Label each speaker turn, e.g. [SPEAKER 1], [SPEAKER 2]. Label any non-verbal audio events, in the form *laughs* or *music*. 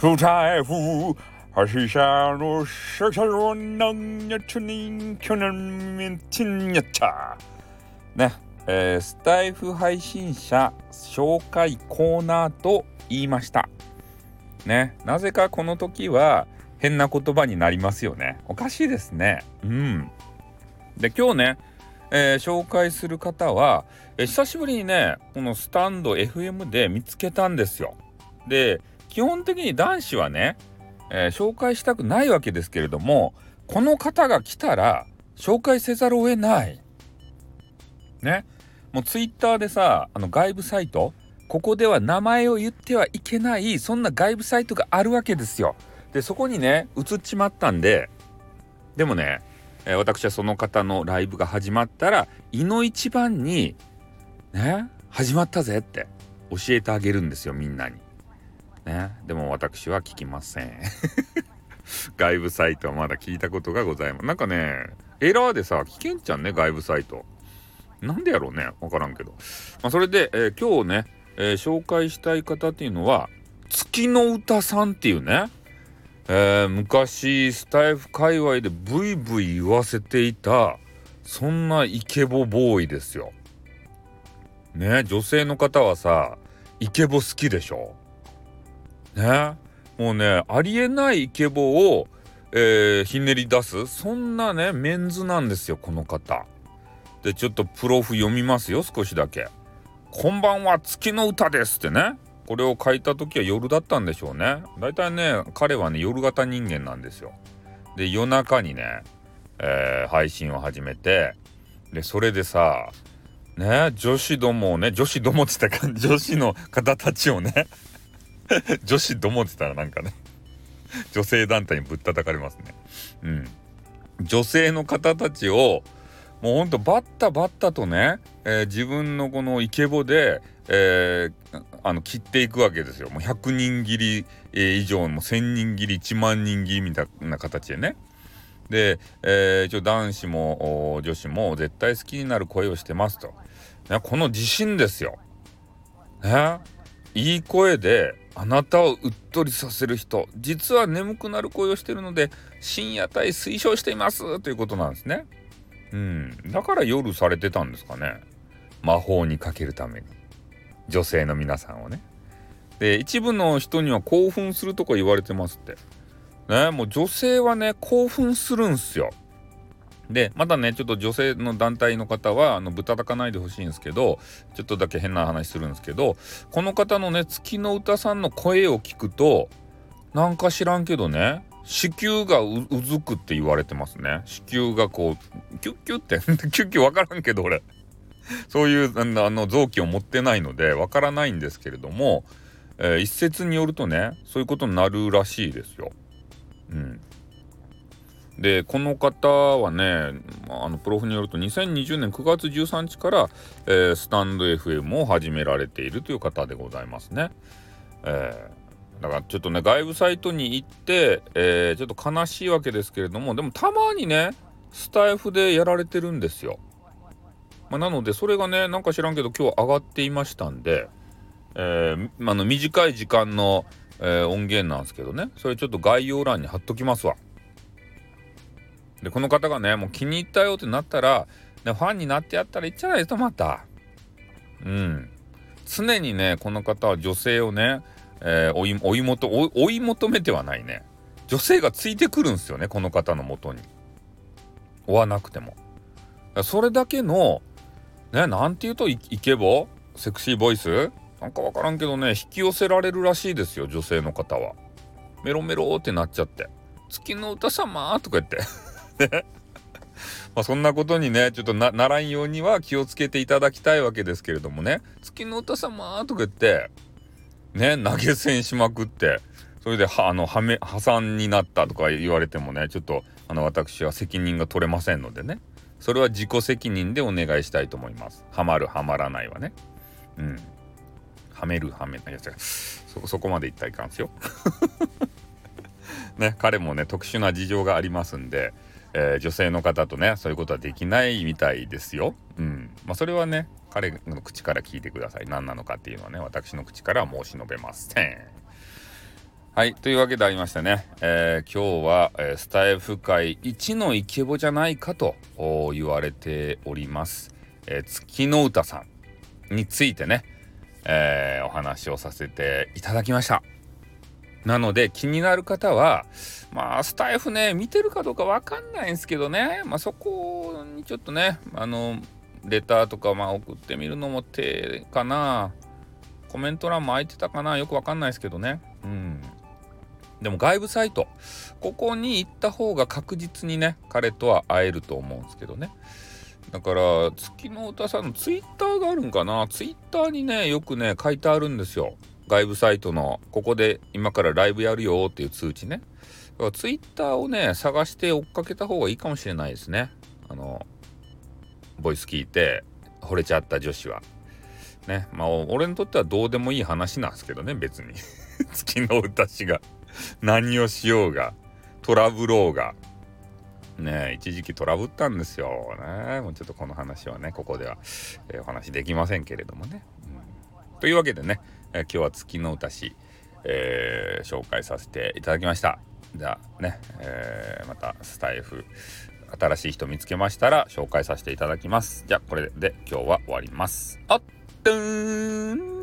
[SPEAKER 1] 不在乎，还是想我小小我能やつに去年面前やった。ね、スタイフ配信者紹介コーナーと言いました。ね、なぜかこの時は変な言葉になりますよね。おかしいですね。うん。で、今日ね、えー紹介する方は、えー久しぶりにね、このスタンド FM で見つけたんですよ。で、基本的に男子はね、えー紹介したくないわけですけれども、この方が来たら紹介せざるを得ない。ね。もうツイッターでさ、あの外部サイト、ここでは名前を言ってはいけない、そんな外部サイトがあるわけですよ。で、そこにね、移っちまったんで、でもね、えー私はその方のライブが始まったら、いの一番に、ね、始まったぜって教えてあげるんですよ、みんなに。ね、でも私は聞きません。*laughs* 外部サイトはまだ聞いたことがございます。なんかね、エラーでさ、聞けんちゃんね、外部サイト。なんでやろうね、わからんけど。まあ、それで、えー今日ね、えー紹介したい方っていうのは、月の歌さんっていうね、えー昔スタイフ界隈でブイブイ言わせていたそんなイケボボーイですよ。ね女性の方はさイケボ好きでしょねもうねありえないイケボを、えーひねり出すそんなねメンズなんですよこの方。でちょっとプロフ読みますよ少しだけ。こんばんは月の歌ですってね。これを書いた時は夜だったんでしょうね。だいたいね彼はね夜型人間なんですよ。で夜中にね、えー配信を始めてでそれでさね女子どもをね女子どもって言ったか女子の方たちをね *laughs* 女子どもってたらなんかね女性団体にぶったたかれますね。うん。女性の方たちをもうほんとバッタバッタとね、えー自分のこのイケボで、えーあの切っていくわけですよ。もう100人切り、えー以上も1000人切り1万人切りみたいな形でね。で、えー一応男子も女子も絶対好きになる声をしてますと。ね、この自信ですよ。ね、いい声であなたをうっとりさせる人実は眠くなる声をしてるので深夜帯推奨していますということなんですね。うん、だから夜されてたんですかね魔法にかけるために女性の皆さんをね。で一部の人には興奮するとか言われてますって。ねもう女性はね興奮するんすよ。でまだねちょっと女性の団体の方はあのぶたたかないでほしいんですけどちょっとだけ変な話するんですけどこの方のね月の歌さんの声を聞くとなんか知らんけどね子宮がうずくって言われてますね。子宮がこう *laughs* キュッキュッってキュッキュ分からんけど俺。そういうあのあの臓器を持ってないので分からないんですけれども、えー一説によるとねそういうことになるらしいですよ。うん、でこの方はねあのプロフによると2020年9月13日から、えースタンド FM を始められているという方でございますね。えーだからちょっとね外部サイトに行って、えーちょっと悲しいわけですけれどもでもたまにねスタイフでやられてるんですよ。まあ、なのでそれがねなんか知らんけど今日上がっていましたんで、えーあの短い時間の、え音源なんですけどねそれちょっと概要欄に貼っときますわ。でこの方がねもう気に入ったよってなったら、ね、ファンになってやったらいいんじゃないですかまた。うん。常にねこの方は女性をね、えー追い追い求追い求めてはないね女性がついてくるんですよねこの方のもとに。追わなくても。それだけのねなんていうとイイケボ？セクシーボイス？なんかわからんけどね引き寄せられるらしいですよ女性の方は。メロメロってなっちゃって「月の歌様」とか言って。ね *laughs* まあそんなことにねちょっとなならんようには気をつけていただきたいわけですけれどもね「月の歌様」とか言ってね投げ銭しまくってそれではあのはめ破産になったとか言われてもねちょっとあの私は責任が取れませんのでねそれは自己責任でお願いしたいと思います。はまるはまらないはね。うん。はめるはめないやつそそこまで言ったらいかんすよ。*laughs* ね彼もね特殊な事情がありますんで、えー女性の方とねそういうことはできないみたいですよ。うん。まあそれはね彼の口から聞いてください。何なのかっていうのはね私の口からは申し述べません。はいというわけでありましてね、えー、今日は、えー、スタイフ界一のイケボじゃないかと言われております、え、月の歌さんについてね、え、お話をさせていただきましたなので気になる方はまあスタイフね見てるかどうかわかんないんですけどね。まあそこにちょっとねあのレターとかまあ送ってみるのも手かな。コメント欄も空いてたかな。よくわかんないですけどね。うん。でも外部サイト。ここに行った方が確実にね彼とは会えると思うんですけどね。だから月の歌さんのツイッターがあるんかな。ツイッターにねよくね書いてあるんですよ。外部サイトのここで今からライブやるよっていう通知ね。だからツイッターをね探して追っかけた方がいいかもしれないですね。あのボイス聞いて惚れちゃった女子は。ね。まあ俺にとってはどうでもいい話なんですけどね別に。*laughs* 月の歌氏が。何をしようがトラブろうが。ね一時期トラブったんですよ。ね。もうちょっとこの話はねここでは、えー、お話できませんけれどもね、うん、というわけでね、えー、今日は月の歌詞、えー、紹介させていただきました。じゃあね、えまたスタイフ新しい人見つけましたら紹介させていただきます。じゃあこれで今日は終わります。あっとーん